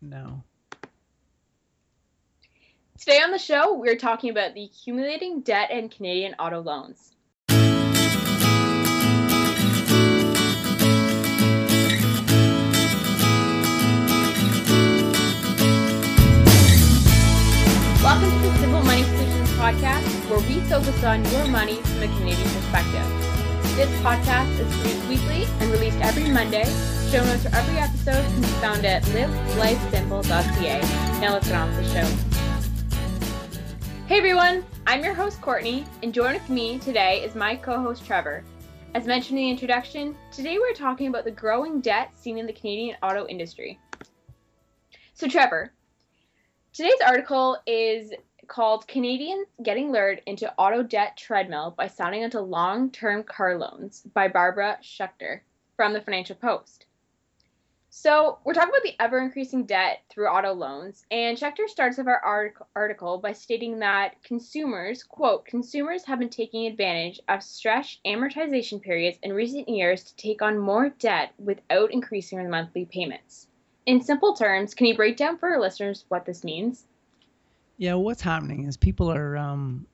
No. Today on the show, we're talking about the accumulating debt and Canadian auto loans. Welcome to the Simple Money Solutions podcast, where we focus on your money from a Canadian perspective. This podcast is produced weekly and released every Monday. Show notes for every episode can be found at livelifesimple.ca. Now let's get on with the show. Hey everyone, I'm your host Courtney, and joining with me today is my co-host Trevor. As mentioned in the introduction, today we're talking about the growing debt seen in the Canadian auto industry. So Trevor, today's article is called Canadians Getting Lured into Auto Debt Treadmill by Signing Onto Long Term Car Loans by Barbara Shecter from the Financial Post. So, we're talking about the ever increasing debt through auto loans, and Shecter starts off our article by stating that consumers, quote, consumers have been taking advantage of stretched amortization periods in recent years to take on more debt without increasing their monthly payments. In simple terms, can you break down for our listeners what this means? Yeah, what's happening is people are um,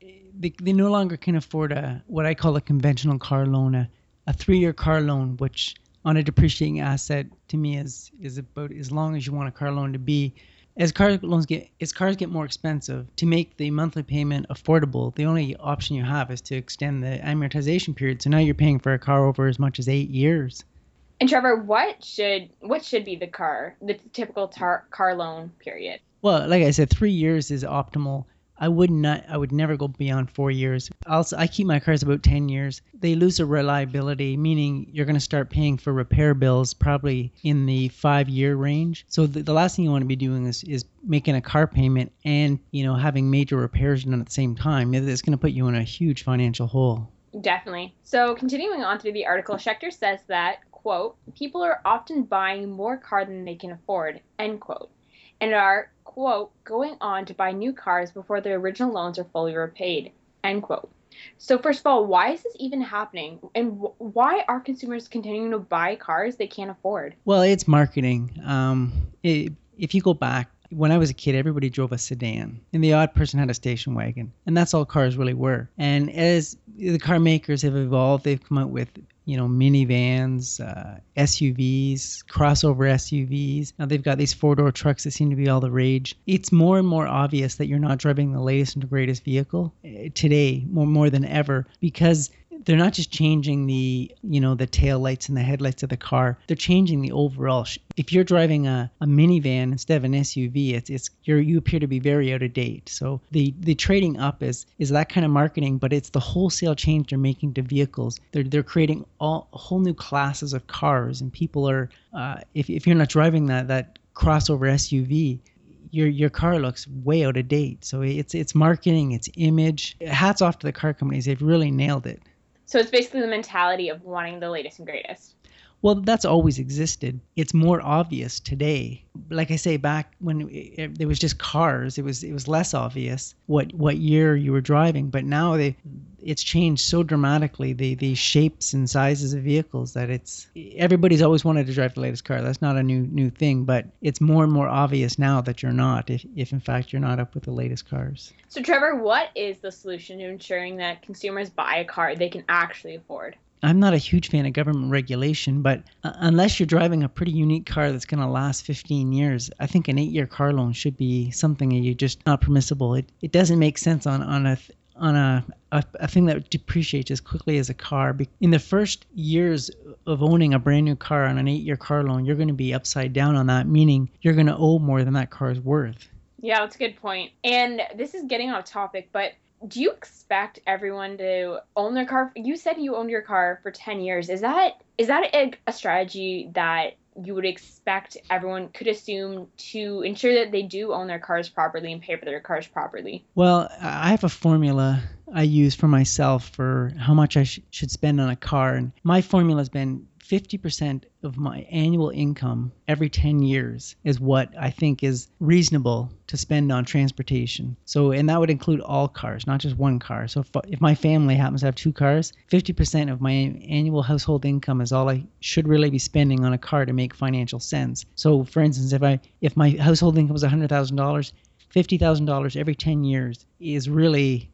they, they no longer can afford a what I call a conventional car loan, a, a three-year car loan, which on a depreciating asset to me is is about as long as you want a car loan to be. As car loans get as cars get more expensive, to make the monthly payment affordable, the only option you have is to extend the amortization period. So now you're paying for a car over as much as eight years. And Trevor, what should what should be the car the typical tar, car loan period? Well, like I said, three years is optimal. I would not. I would never go beyond four years. Also, I keep my cars about ten years. They lose their reliability, meaning you're going to start paying for repair bills probably in the five-year range. So the, the last thing you want to be doing is is making a car payment and you know having major repairs done at the same time. It's going to put you in a huge financial hole. Definitely. So continuing on through the article, Shecter says that quote people are often buying more car than they can afford end quote and are quote, going on to buy new cars before their original loans are fully repaid, end quote. So, first of all, why is this even happening? And wh- why are consumers continuing to buy cars they can't afford? Well, it's marketing. Um, it, if you go back, when I was a kid, everybody drove a sedan, and the odd person had a station wagon, and that's all cars really were. And as the car makers have evolved, they've come out with you know, minivans, uh, SUVs, crossover SUVs. Now they've got these four door trucks that seem to be all the rage. It's more and more obvious that you're not driving the latest and greatest vehicle uh, today, more more than ever, because they're not just changing the you know the tail lights and the headlights of the car they're changing the overall sh- if you're driving a, a minivan instead of an suv it's it's you're, you appear to be very out of date so the the trading up is is that kind of marketing but it's the wholesale change they're making to vehicles they're they're creating all whole new classes of cars and people are uh, if, if you're not driving that that crossover suv your your car looks way out of date. So it's it's marketing, it's image. Hats off to the car companies; they've really nailed it. So it's basically the mentality of wanting the latest and greatest. Well, that's always existed. It's more obvious today. Like I say, back when it, it, was just cars, it was it was less obvious what what year you were driving. But now they, it's changed so dramatically. The the shapes and sizes of vehicles that it's everybody's always wanted to drive the latest car. That's not a new new thing, but it's more and more obvious now that you're not. If if in fact you're not up with the latest cars. So Trevor, what is the solution to ensuring that consumers buy a car they can actually afford? I'm not a huge fan of government regulation, but uh, unless you're driving a pretty unique car that's going to last 15 years, I think an eight-year car loan should be something that you just not permissible. It it doesn't make sense on on a on a, a, a thing that depreciates as quickly as a car. In the first years of owning a brand new car on an eight-year car loan, you're going to be upside down on that, meaning you're going to owe more than that car is worth. Yeah, that's a good point. And this is getting off topic, but do you expect everyone to own their car? You said you owned your car for 10 years. Is that is that a, a strategy that you would expect everyone could assume to ensure that they do own their cars properly and pay for their cars properly? Well, I have a formula I use for myself for how much I sh- should spend on a car, and my formula has been 50% of my annual income every 10 years is what I think is reasonable to spend on transportation. So, and that would include all cars, not just one car. So, if, if my family happens to have two cars, 50% of my annual household income is all I should really be spending on a car to make financial sense. So, for instance, if I if my household income was $100,000, $50,000 every 10 years is really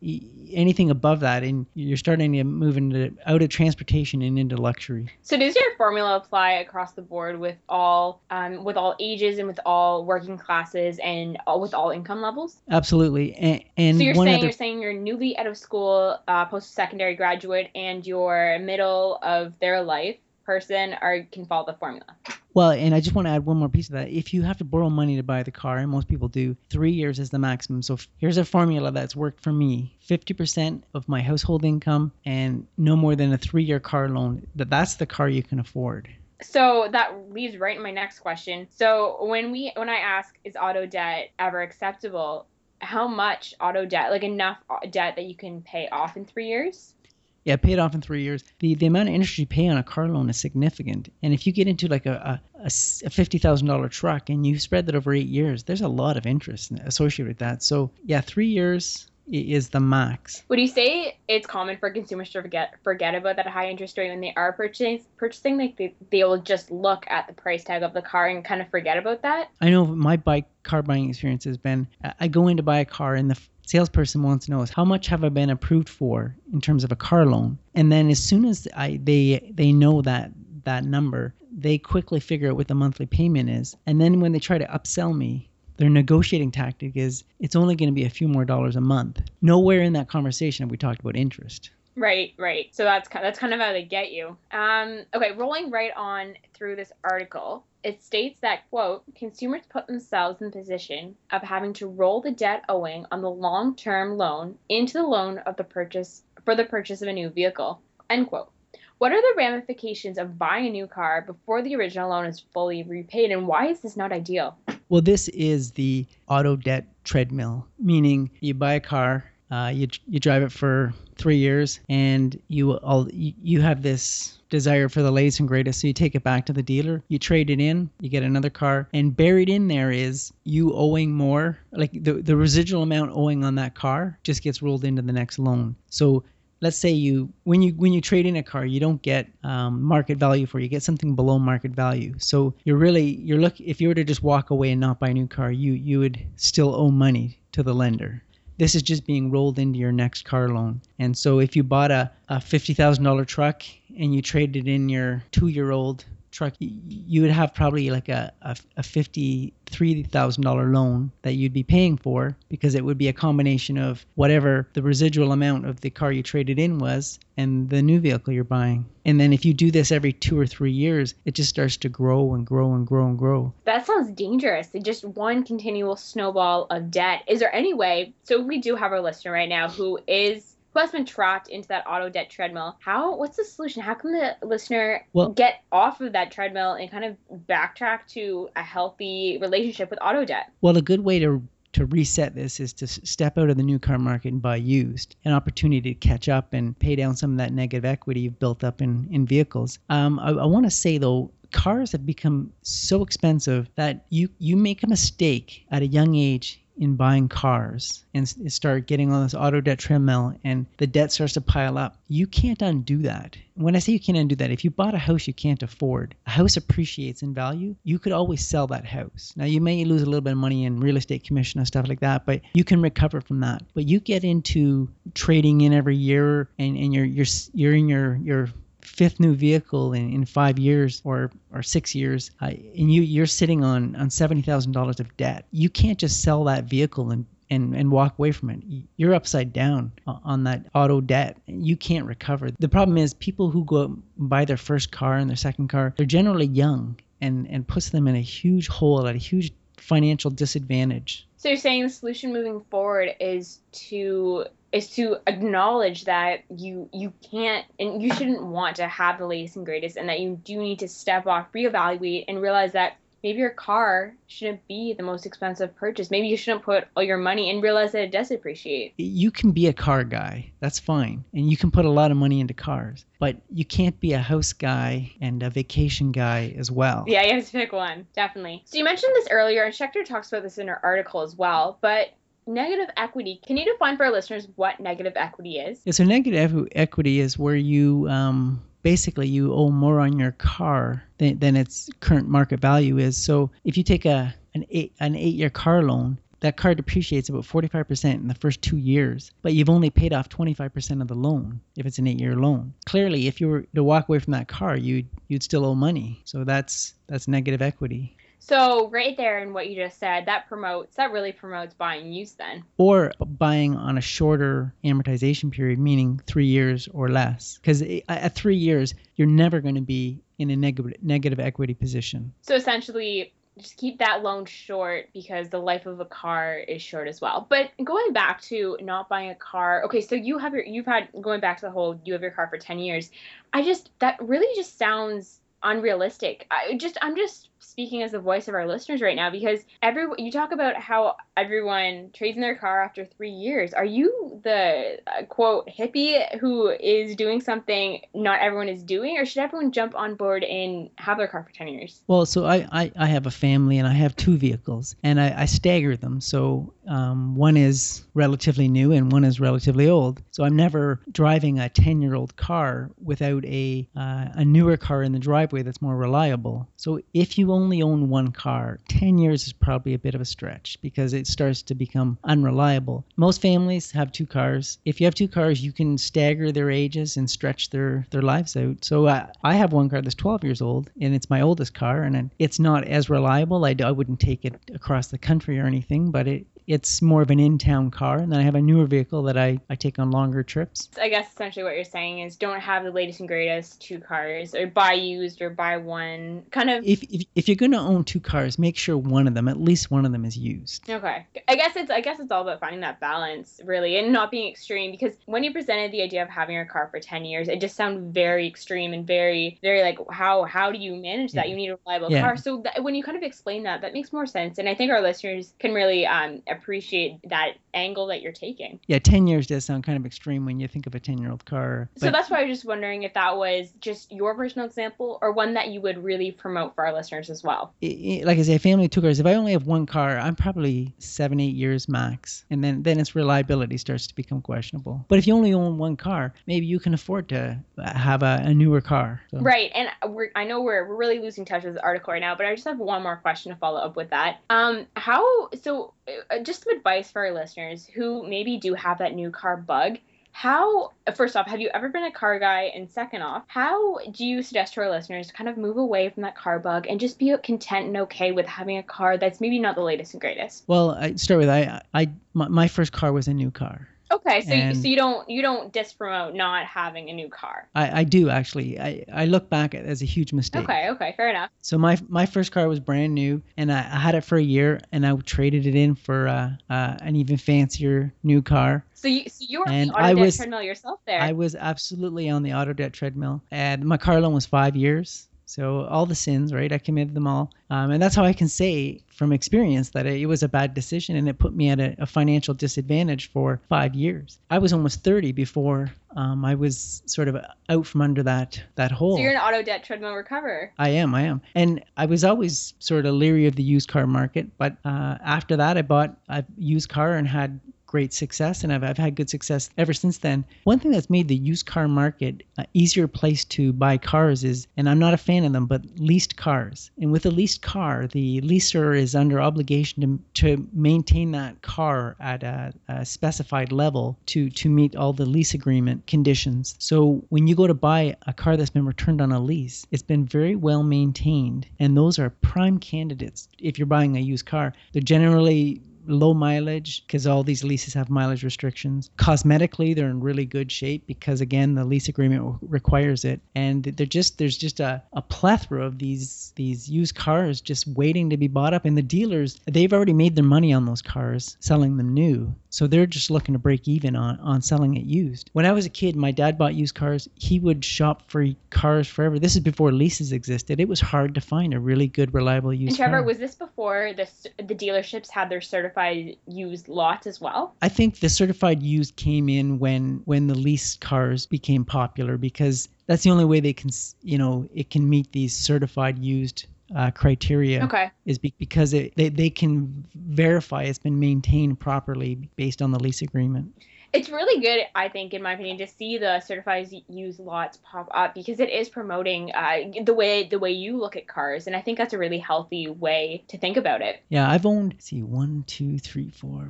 anything above that and you're starting to move into out of transportation and into luxury so does your formula apply across the board with all um, with all ages and with all working classes and all, with all income levels absolutely and, and so you're saying other... you're saying you're newly out of school uh, post-secondary graduate and you're middle of their life person or can follow the formula. Well, and I just want to add one more piece of that. If you have to borrow money to buy the car, and most people do, three years is the maximum. So here's a formula that's worked for me: 50% of my household income and no more than a three-year car loan. That that's the car you can afford. So that leads right in my next question. So when we when I ask is auto debt ever acceptable, how much auto debt, like enough uh, debt that you can pay off in three years? Yeah, pay it off in three years. The the amount of interest you pay on a car loan is significant. And if you get into like a, a, a fifty thousand dollar truck and you spread that over eight years, there's a lot of interest associated with that. So yeah, three years is the max. Would you say it's common for consumers to forget forget about that high interest rate when they are purchasing purchasing? Like they, they will just look at the price tag of the car and kind of forget about that? I know my bike car buying experience has been I go in to buy a car and the salesperson wants to know is how much have I been approved for in terms of a car loan? And then as soon as I they they know that that number, they quickly figure out what the monthly payment is. And then when they try to upsell me, their negotiating tactic is it's only going to be a few more dollars a month. Nowhere in that conversation have we talked about interest. Right, right. So that's that's kind of how they get you. Um, okay, rolling right on through this article, it states that quote consumers put themselves in the position of having to roll the debt owing on the long-term loan into the loan of the purchase for the purchase of a new vehicle. End quote. What are the ramifications of buying a new car before the original loan is fully repaid, and why is this not ideal? Well, this is the auto debt treadmill, meaning you buy a car, uh, you you drive it for three years, and you all you, have this desire for the latest and greatest. So you take it back to the dealer, you trade it in, you get another car, and buried in there is you owing more. Like the the residual amount owing on that car just gets rolled into the next loan. So let's say you when you when you trade in a car you don't get um, market value for it, you get something below market value so you're really you're look if you were to just walk away and not buy a new car you you would still owe money to the lender this is just being rolled into your next car loan. And so if you bought a, a $50,000 truck and you traded in your two year old truck, you would have probably like a, a, a $53,000 loan that you'd be paying for because it would be a combination of whatever the residual amount of the car you traded in was and the new vehicle you're buying. And then if you do this every two or three years, it just starts to grow and grow and grow and grow. That sounds dangerous. Just one continual snowball of debt. Is there any way? So we do have a listener right now who is who has been trapped into that auto debt treadmill. How what's the solution? How can the listener well, get off of that treadmill and kind of backtrack to a healthy relationship with auto debt? Well, a good way to to reset this is to step out of the new car market and buy used, an opportunity to catch up and pay down some of that negative equity you've built up in, in vehicles. Um, I, I want to say though, cars have become so expensive that you, you make a mistake at a young age in buying cars and start getting on this auto debt treadmill and the debt starts to pile up, you can't undo that. When I say you can't undo that, if you bought a house you can't afford, a house appreciates in value, you could always sell that house. Now you may lose a little bit of money in real estate commission and stuff like that, but you can recover from that. But you get into trading in every year and, and you're you're you're in your your fifth new vehicle in, in five years or or six years, uh, and you you're sitting on on seventy thousand dollars of debt. You can't just sell that vehicle and and, and walk away from it. You're upside down on that auto debt. You can't recover. The problem is people who go buy their first car and their second car, they're generally young and, and puts them in a huge hole at a huge financial disadvantage. So you're saying the solution moving forward is to is to acknowledge that you you can't and you shouldn't want to have the latest and greatest and that you do need to step off reevaluate and realize that maybe your car shouldn't be the most expensive purchase. Maybe you shouldn't put all your money and realize that it does appreciate. You can be a car guy. That's fine. And you can put a lot of money into cars. But you can't be a house guy and a vacation guy as well. Yeah, you have to pick one, definitely. So you mentioned this earlier, and Shecter talks about this in her article as well. But negative equity, can you define for our listeners what negative equity is? Yeah, so negative equity is where you um, basically you owe more on your car than, than its current market value is. So if you take a an eight an eight year car loan, that car depreciates about 45% in the first two years, but you've only paid off 25% of the loan if it's an eight year loan. Clearly, if you were to walk away from that car, you'd you'd still owe money. So that's that's negative equity. So right there in what you just said, that promotes that really promotes buying used then. Or buying on a shorter amortization period, meaning three years or less. Because at three years, you're never going to be in a negative negative equity position. So essentially, just keep that loan short because the life of a car is short as well. But going back to not buying a car, okay, so you have your you've had going back to the whole you have your car for 10 years. I just that really just sounds unrealistic. I just I'm just speaking as the voice of our listeners right now because every you talk about how everyone trades in their car after three years. Are you the uh, quote hippie who is doing something not everyone is doing, or should everyone jump on board and have their car for ten years? Well, so I I, I have a family and I have two vehicles and I, I stagger them. So um, one is relatively new and one is relatively old. So I'm never driving a ten year old car without a uh, a newer car in the driveway that's more reliable. So if you only own one car, 10 years is probably a bit of a stretch because it starts to become unreliable. Most families have two cars. If you have two cars, you can stagger their ages and stretch their, their lives out. So I have one car that's 12 years old and it's my oldest car and it's not as reliable. I, I wouldn't take it across the country or anything, but it, it's more of an in-town car and then i have a newer vehicle that I, I take on longer trips. I guess essentially what you're saying is don't have the latest and greatest two cars or buy used or buy one kind of if, if, if you're going to own two cars make sure one of them at least one of them is used. Okay. I guess it's i guess it's all about finding that balance really and not being extreme because when you presented the idea of having a car for 10 years it just sounded very extreme and very very like how how do you manage that? Yeah. you need a reliable yeah. car. So that, when you kind of explain that that makes more sense and i think our listeners can really um, appreciate that angle that you're taking. Yeah, 10 years does sound kind of extreme when you think of a 10 year old car. But... So that's why I was just wondering if that was just your personal example or one that you would really promote for our listeners as well. It, it, like I say, family two cars. If I only have one car, I'm probably seven, eight years max. And then, then its reliability starts to become questionable. But if you only own one car, maybe you can afford to have a, a newer car. So. Right. And we're, I know we're, we're really losing touch with the article right now, but I just have one more question to follow up with that. Um, how, so uh, just some advice for our listeners who maybe do have that new car bug. How first off have you ever been a car guy? And second off how do you suggest to our listeners to kind of move away from that car bug and just be content and okay with having a car that's maybe not the latest and greatest? Well i start with i i my, my first car was a new car Okay, so you, so you don't you don't dispromote not having a new car. I, I do actually. I, I look back at it as a huge mistake. Okay, okay, fair enough. So my my first car was brand new, and I, I had it for a year, and I traded it in for uh, uh, an even fancier new car. So you so you were and on the auto debt treadmill yourself there. I was absolutely on the auto debt treadmill, and my car loan was five years. So all the sins, right? I committed them all, um, and that's how I can say from experience that it, was a bad decision and it put me at a, a, financial disadvantage for five years. I was almost 30 before um, I was sort of out from under that that hole. So you're an auto debt treadmill recover. I am, I am, and I was always sort of leery of the used car market. But uh, after that, I bought a used car and had great success, and I've, I've had good success ever since then. One thing that's made the used car market an easier place to buy cars is, and I'm not a fan of them, but leased cars. And with a leased car, the leaser is under obligation to, to maintain that car at a, a specified level to, to meet all the lease agreement conditions. So when you go to buy a car that's been returned on a lease, it's been very well maintained, and those are prime candidates if you're buying a used car. They're generally low mileage because all these leases have mileage restrictions. Cosmetically, they're in really good shape because again, the lease agreement requires it. And they're just there's just a, a plethora of these these used cars just waiting to be bought up. And the dealers they've already made their money on those cars selling them new. So they're just looking to break even on, on selling it used. When I was a kid, my dad bought used cars. He would shop for cars forever. This is before leases existed. It was hard to find a really good, reliable used And Trevor, car. was this before the the dealerships had their certified used lots as well? I think the certified used came in when when the leased cars became popular because that's the only way they can, you know, it can meet these certified used uh, criteria. Okay. is be- because it, they, they can verify it's been maintained properly based on the lease agreement. It's really good, I think, in my opinion, to see the certified used lots pop up because it is promoting uh, the way the way you look at cars, and I think that's a really healthy way to think about it. Yeah, I've owned, see, one, two, three, four,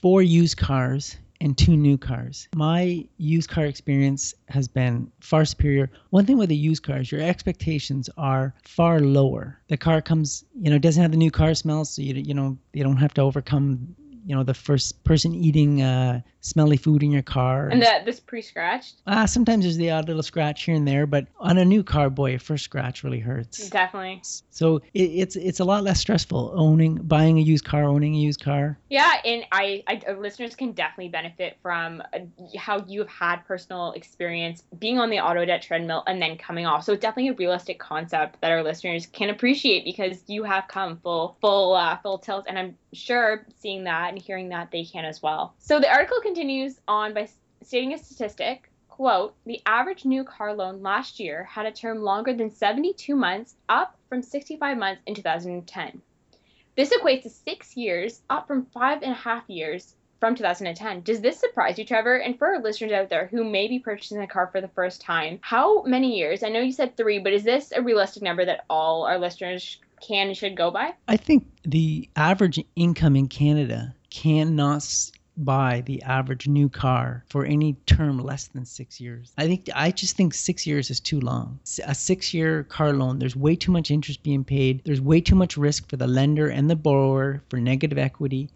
four used cars and two new cars. My used car experience has been far superior. One thing with a used car is your expectations are far lower. The car comes, you know, doesn't have the new car smell, so you you know you don't have to overcome, you know, the first person eating uh, smelly food in your car. And that this pre-scratched, Uh, sometimes there's the odd little scratch here and there, but on a new car, boy, a first scratch really hurts. definitely. So it, it's it's a lot less stressful owning, buying a used car, owning a used car. Yeah, and I, I uh, listeners can definitely benefit from uh, how you have had personal experience being on the auto debt treadmill and then coming off. So it's definitely a realistic concept that our listeners can appreciate because you have come full full uh, full tilt, and I'm sure seeing that and hearing that they can as well. So the article continues on by stating a statistic. Quote, the average new car loan last year had a term longer than 72 months, up from 65 months in 2010. This equates to six years, up from five and a half years from 2010. Does this surprise you, Trevor? And for our listeners out there who may be purchasing a car for the first time, how many years? I know you said three, but is this a realistic number that all our listeners can and should go by? I think the average income in Canada cannot buy the average new car for any term less than six years. I think I just think six years is too long. A six-year car loan, there's way too much interest being paid. There's way too much risk for the lender and the borrower for negative equity.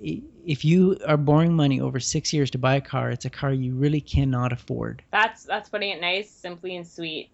If you are borrowing money over six years to buy a car, it's a car you really cannot afford. That's that's putting it nice, simply and sweet.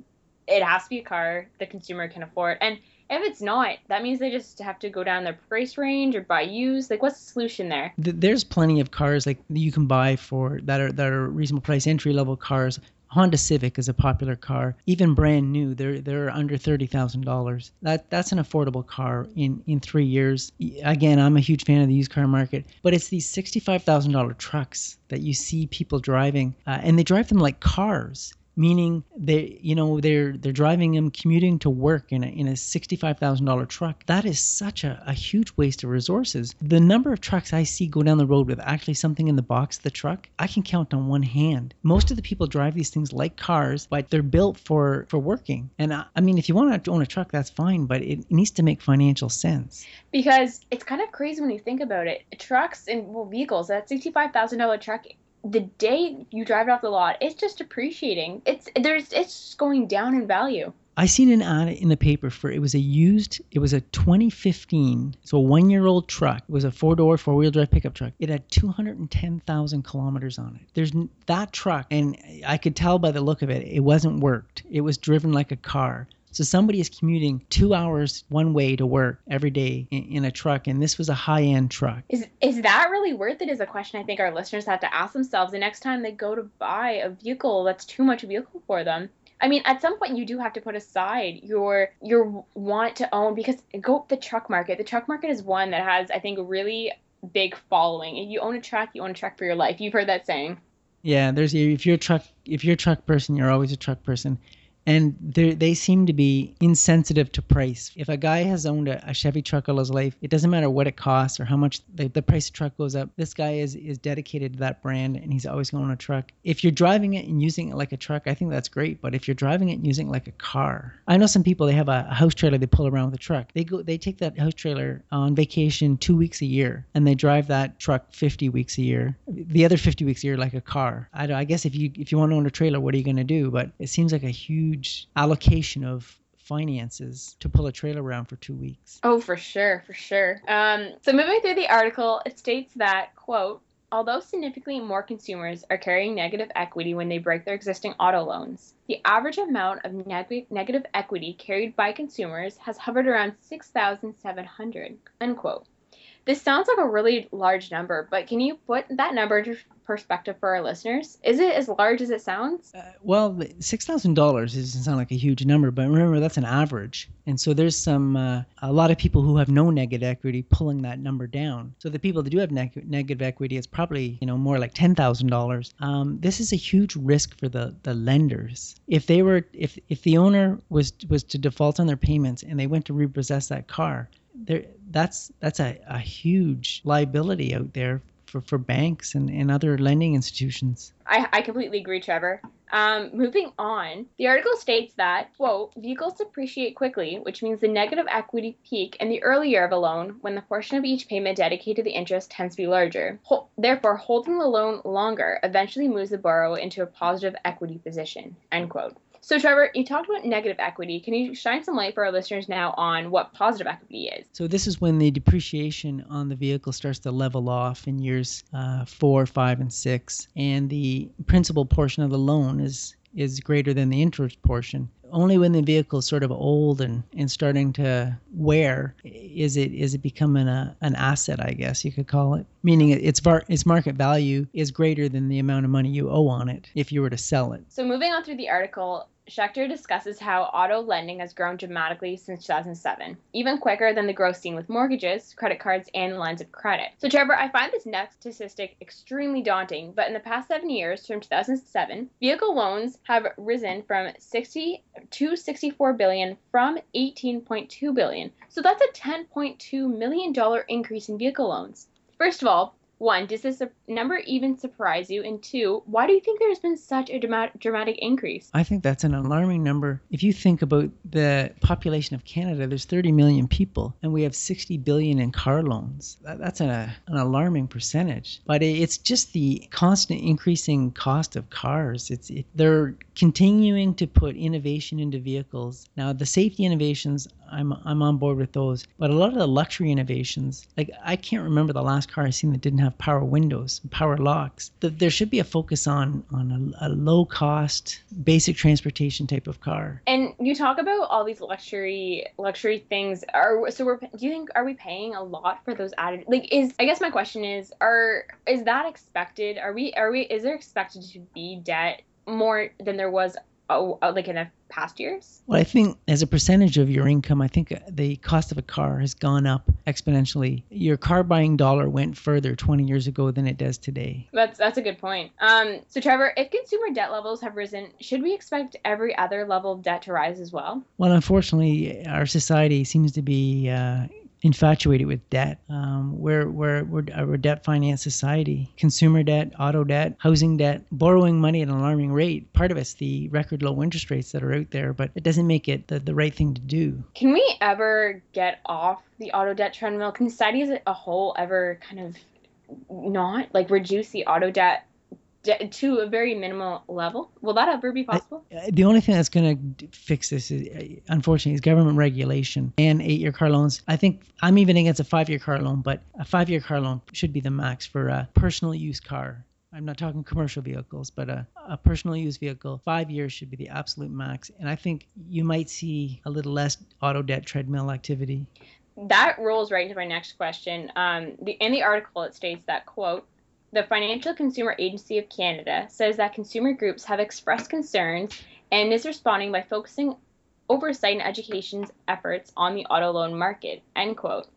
It has to be a car the consumer can afford. And if it's not, that means they just have to go down their price range or buy used. Like, what's the solution there? There's plenty of cars like you can buy for that are that are reasonable price entry level cars. Honda Civic is a popular car, even brand new. They're they're under thirty thousand dollars. That that's an affordable car in in three years. Again, I'm a huge fan of the used car market, but it's these sixty five thousand dollar trucks that you see people driving, uh, and they drive them like cars meaning they you know they're they're driving them commuting to work in a in a $65,000 truck. That is such a, a huge waste of resources. The number of trucks I see go down the road with actually something in the box of the truck I can count on one hand. Most of the people drive these things like cars but they're built for for working. And I, I mean if you want to own a truck that's fine but it needs to make financial sense. Because it's kind of crazy when you think about it. Trucks and well, vehicles, that sixty-five thousand dollar truck, the day you drive it off the lot, it's just appreciating. It's there's it's going down in value. I seen an ad in the paper for it was a used it was a 2015 so a one year old truck. It was a four door four wheel drive pickup truck. It had 210,000 kilometers on it. There's that truck and I could tell by the look of it it wasn't worked. It was driven like a car so somebody is commuting two hours one way to work every day in, in a truck and this was a high end truck Is is that really worth it? Is a question I think our listeners have to ask themselves the next time they go to buy a vehicle that's too much vehicle for them. I mean, at some point you do have to put aside your your want to own because go the truck market. The truck market is one that has I think a really big following. If you own a truck, you own a truck for your life. You've heard that saying. Yeah, there's if you're a truck if you're a truck person, you're always a truck person. And they seem to be insensitive to price. If a guy has owned a, a Chevy truck all his life, it doesn't matter what it costs or how much the, the price of truck goes up. This guy is is dedicated to that brand and he's always going to a truck. If you're driving it and using it like a truck, I think that's great. But if you're driving it and using it like a car, I know some people they have a, a house trailer they pull around with a truck. They go they take that house trailer on vacation two weeks a year and they drive that truck 50 weeks a year. The other 50 weeks a year like a car. I, don't- I guess if you if you want to own a trailer, what are you going to do? But it seems like a huge allocation of finances to pull a trailer around for two weeks. Oh, for sure, for sure. Um, so moving through the article, it states that quote. Although significantly more consumers are carrying negative equity when they break their existing auto loans, the average amount of neg- negative equity carried by consumers has hovered around 6,700. Unquote. This sounds like a really large number, but can you put that number into perspective for our listeners? Is it as large as it sounds? Uh, well, six thousand dollars doesn't sound like a huge number, but remember that's an average, and so there's some uh, a lot of people who have no negative equity pulling that number down. So the people that do have neg- negative equity, it's probably you know more like ten thousand um, dollars. This is a huge risk for the the lenders. If they were if if the owner was was to default on their payments and they went to repossess that car, there that's that's a, a huge liability out there for, for banks and, and other lending institutions. I, I completely agree, Trevor. Um, moving on, the article states that, quote, vehicles depreciate quickly, which means the negative equity peak in the early year of a loan when the portion of each payment dedicated to the interest tends to be larger. Ho- therefore, holding the loan longer eventually moves the borrower into a positive equity position, end quote. So, Trevor, you talked about negative equity. Can you shine some light for our listeners now on what positive equity is? So, this is when the depreciation on the vehicle starts to level off in years uh, four, five, and six, and the principal portion of the loan is is greater than the interest portion. Only when the vehicle is sort of old and, and starting to wear is it is it becoming a, an asset, I guess you could call it. Meaning its its market value is greater than the amount of money you owe on it if you were to sell it. So moving on through the article, Shecter discusses how auto lending has grown dramatically since 2007, even quicker than the growth seen with mortgages, credit cards, and lines of credit. So, Trevor, I find this next statistic extremely daunting, but in the past seven years, from 2007, vehicle loans have risen from 60 to 64 billion from 18.2 billion. So that's a 10.2 million dollar increase in vehicle loans. First of all, one, does this number even surprise you? And two, why do you think there's been such a dramatic increase? I think that's an alarming number. If you think about the population of Canada, there's 30 million people, and we have 60 billion in car loans. That's an, alarming percentage. But it's just the constant increasing cost of cars. It's it, they're continuing to put innovation into vehicles. Now, the safety innovations, I'm I'm on board with those. But a lot of the luxury innovations, like I can't remember the last car I seen that didn't have power windows, power locks. That There should be a focus on on a, a low cost, basic transportation type of car. And you talk about all these luxury luxury things. Are so we're do you think are we paying a lot for those added? Like is I guess my question is are is that expected? Are we are we is there expected to be debt more than there was oh, like in a past years? Well, I think as a percentage of your income, I think the cost of a car has gone up exponentially. Your car buying dollar went further 20 years ago than it does today. That's that's a good point. Um, so Trevor, if consumer debt levels have risen, should we expect every other level of debt to rise as well? Well, unfortunately, our society seems to be uh, infatuated with debt. Um, we're, we're, we're a debt finance society. Consumer debt, auto debt, housing debt, borrowing money at an alarming rate. Part of it's the record low interest rates that are out there, but it doesn't make it the, the right thing to do. Can we ever get off the auto debt treadmill? Can society as a whole ever kind of not like reduce the auto debt to a very minimal level. Will that ever be possible? the only thing that's going to fix this is, uh, unfortunately, is government regulation and eight-year car loans. I think I'm even against a five-year car loan, but a five-year car loan should be the max for a personal use car. I'm not talking commercial vehicles, but a, a personal use vehicle, five years should be the absolute max. And I think you might see a little less auto debt treadmill activity. That rolls right into my next question. Um, the, in the article, it states that, quote, the Financial Consumer Agency of Canada says that consumer groups have expressed concerns and is responding by focusing oversight and education efforts on the auto loan market. End quote.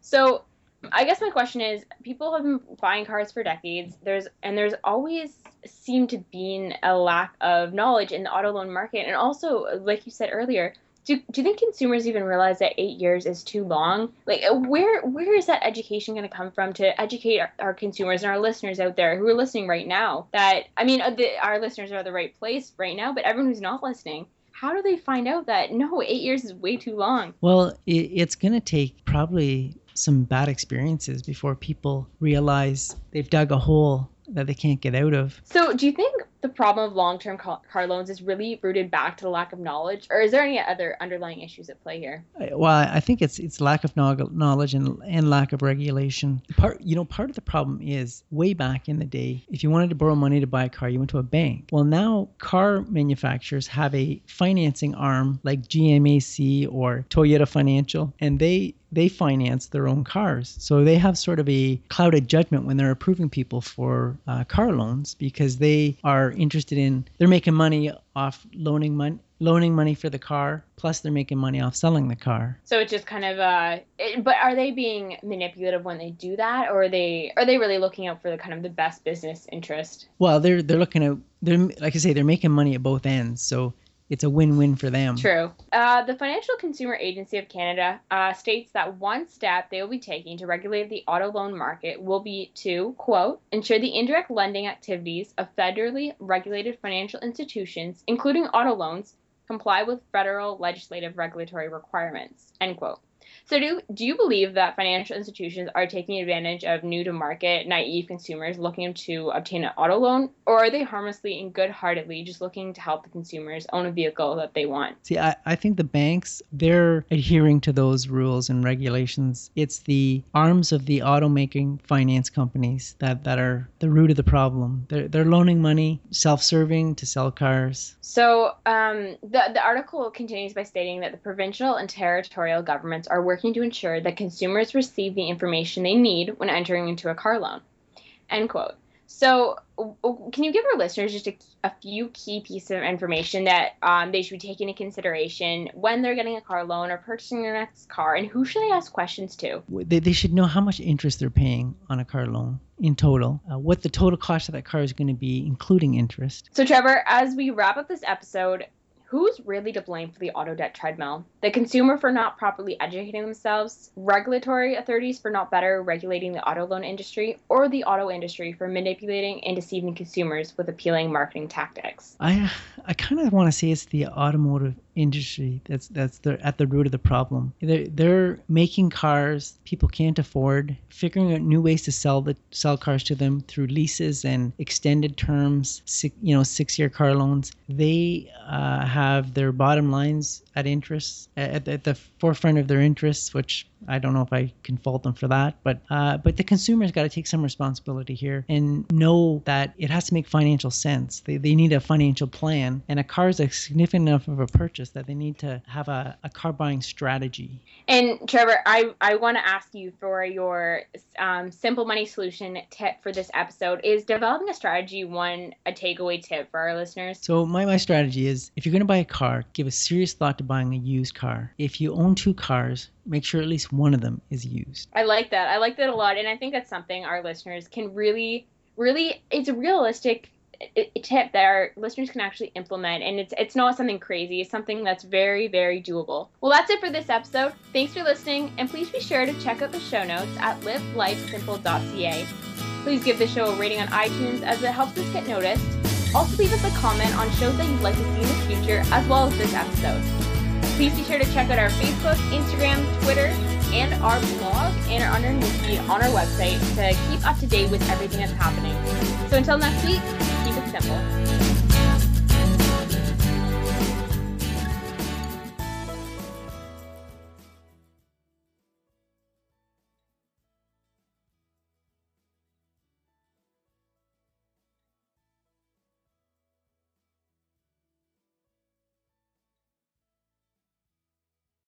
So I guess my question is people have been buying cars for decades. There's and there's always seemed to be a lack of knowledge in the auto loan market and also like you said earlier, do, do you think consumers even realize that eight years is too long? Like, uh, where where is that education going to come from to educate our, our, consumers and our listeners out there who are listening right now? That I mean, uh, the, our listeners are at the right place right now, but everyone who's not listening, how do they find out that no, eight years is way too long? Well, it, it's going to take probably some bad experiences before people realize they've dug a hole that they can't get out of. So, do you think the problem of long-term car loans is really rooted back to the lack of knowledge, or is there any other underlying issues at play here? Well, I think it's it's lack of knowledge and, and lack of regulation. Part you know part of the problem is way back in the day, if you wanted to borrow money to buy a car, you went to a bank. Well, now car manufacturers have a financing arm like GMAC or Toyota Financial, and they they finance their own cars. So they have sort of a clouded judgment when they're approving people for uh, car loans because they are interested in, they're making money off loaning money loaning money for the car plus they're making money off selling the car. So it's just kind of uh it, but are they being manipulative when they do that or are they are they really looking out for the kind of the best business interest? Well they're they're looking at they're like i say they're making money at both ends. So it's a win-win for them. True. Uh, the Financial Consumer Agency of Canada uh, states that one step they will be taking to regulate the auto loan market will be to quote ensure the indirect lending activities of federally regulated financial institutions, including auto loans, comply with federal legislative regulatory requirements. End quote. So do do you believe that financial institutions are taking advantage of new to market naive consumers looking to obtain an auto loan or are they harmlessly and good-heartedly just looking to help the consumers own a vehicle that they want? See, I, I think the banks they're adhering to those rules and regulations. It's the arms of the automaking finance companies that, that are the root of the problem. They're they're loaning money self-serving to sell cars. So um, the the article continues by stating that the provincial and territorial governments are working working to ensure that consumers receive the information they need when entering into a car loan. End quote. So, can you give our listeners just a, a few key pieces of information that um, they should be taking into consideration when they're getting a car loan or purchasing their next car, and who should they ask questions to? They, they should know how much interest they're paying on a car loan in total, uh, what the total cost of that car is going to be, including interest. So, Trevor, as we wrap up this episode, Who's really to blame for the auto debt treadmill? The consumer for not properly educating themselves, regulatory authorities for not better regulating the auto loan industry, or the auto industry for manipulating and deceiving consumers with appealing marketing tactics? I I kind of want to say it's the automotive industry that's that's the, at the root of the problem. They're, they're making cars people can't afford, figuring out new ways to sell the sell cars to them through leases and extended terms, six, you know, six year car loans. They uh, have their bottom lines at interest at, at the forefront of their interests, which I don't know if I can fault them for that, but uh, but the consumer's got to take some responsibility here and know that it has to make financial sense. They, they need a financial plan, and a car is a significant enough of a purchase that they need to have a, a car buying strategy. And Trevor, I, I want to ask you for your um, simple money solution tip for this episode. Is developing a strategy one a takeaway tip for our listeners? So my, my strategy is if you're going to buy a car, give a serious thought to buying a used car. If you own two cars, make sure at least one of them is used. I like that. I like that a lot. And I think that's something our listeners can really, really, it's a realistic tip that our listeners can actually implement and it's it's not something crazy it's something that's very very doable well that's it for this episode thanks for listening and please be sure to check out the show notes at livelifesimple.ca please give the show a rating on itunes as it helps us get noticed also leave us a comment on shows that you'd like to see in the future as well as this episode Please be sure to check out our Facebook, Instagram, Twitter, and our blog and our under feed on our website to keep up to date with everything that's happening. So until next week, keep it simple.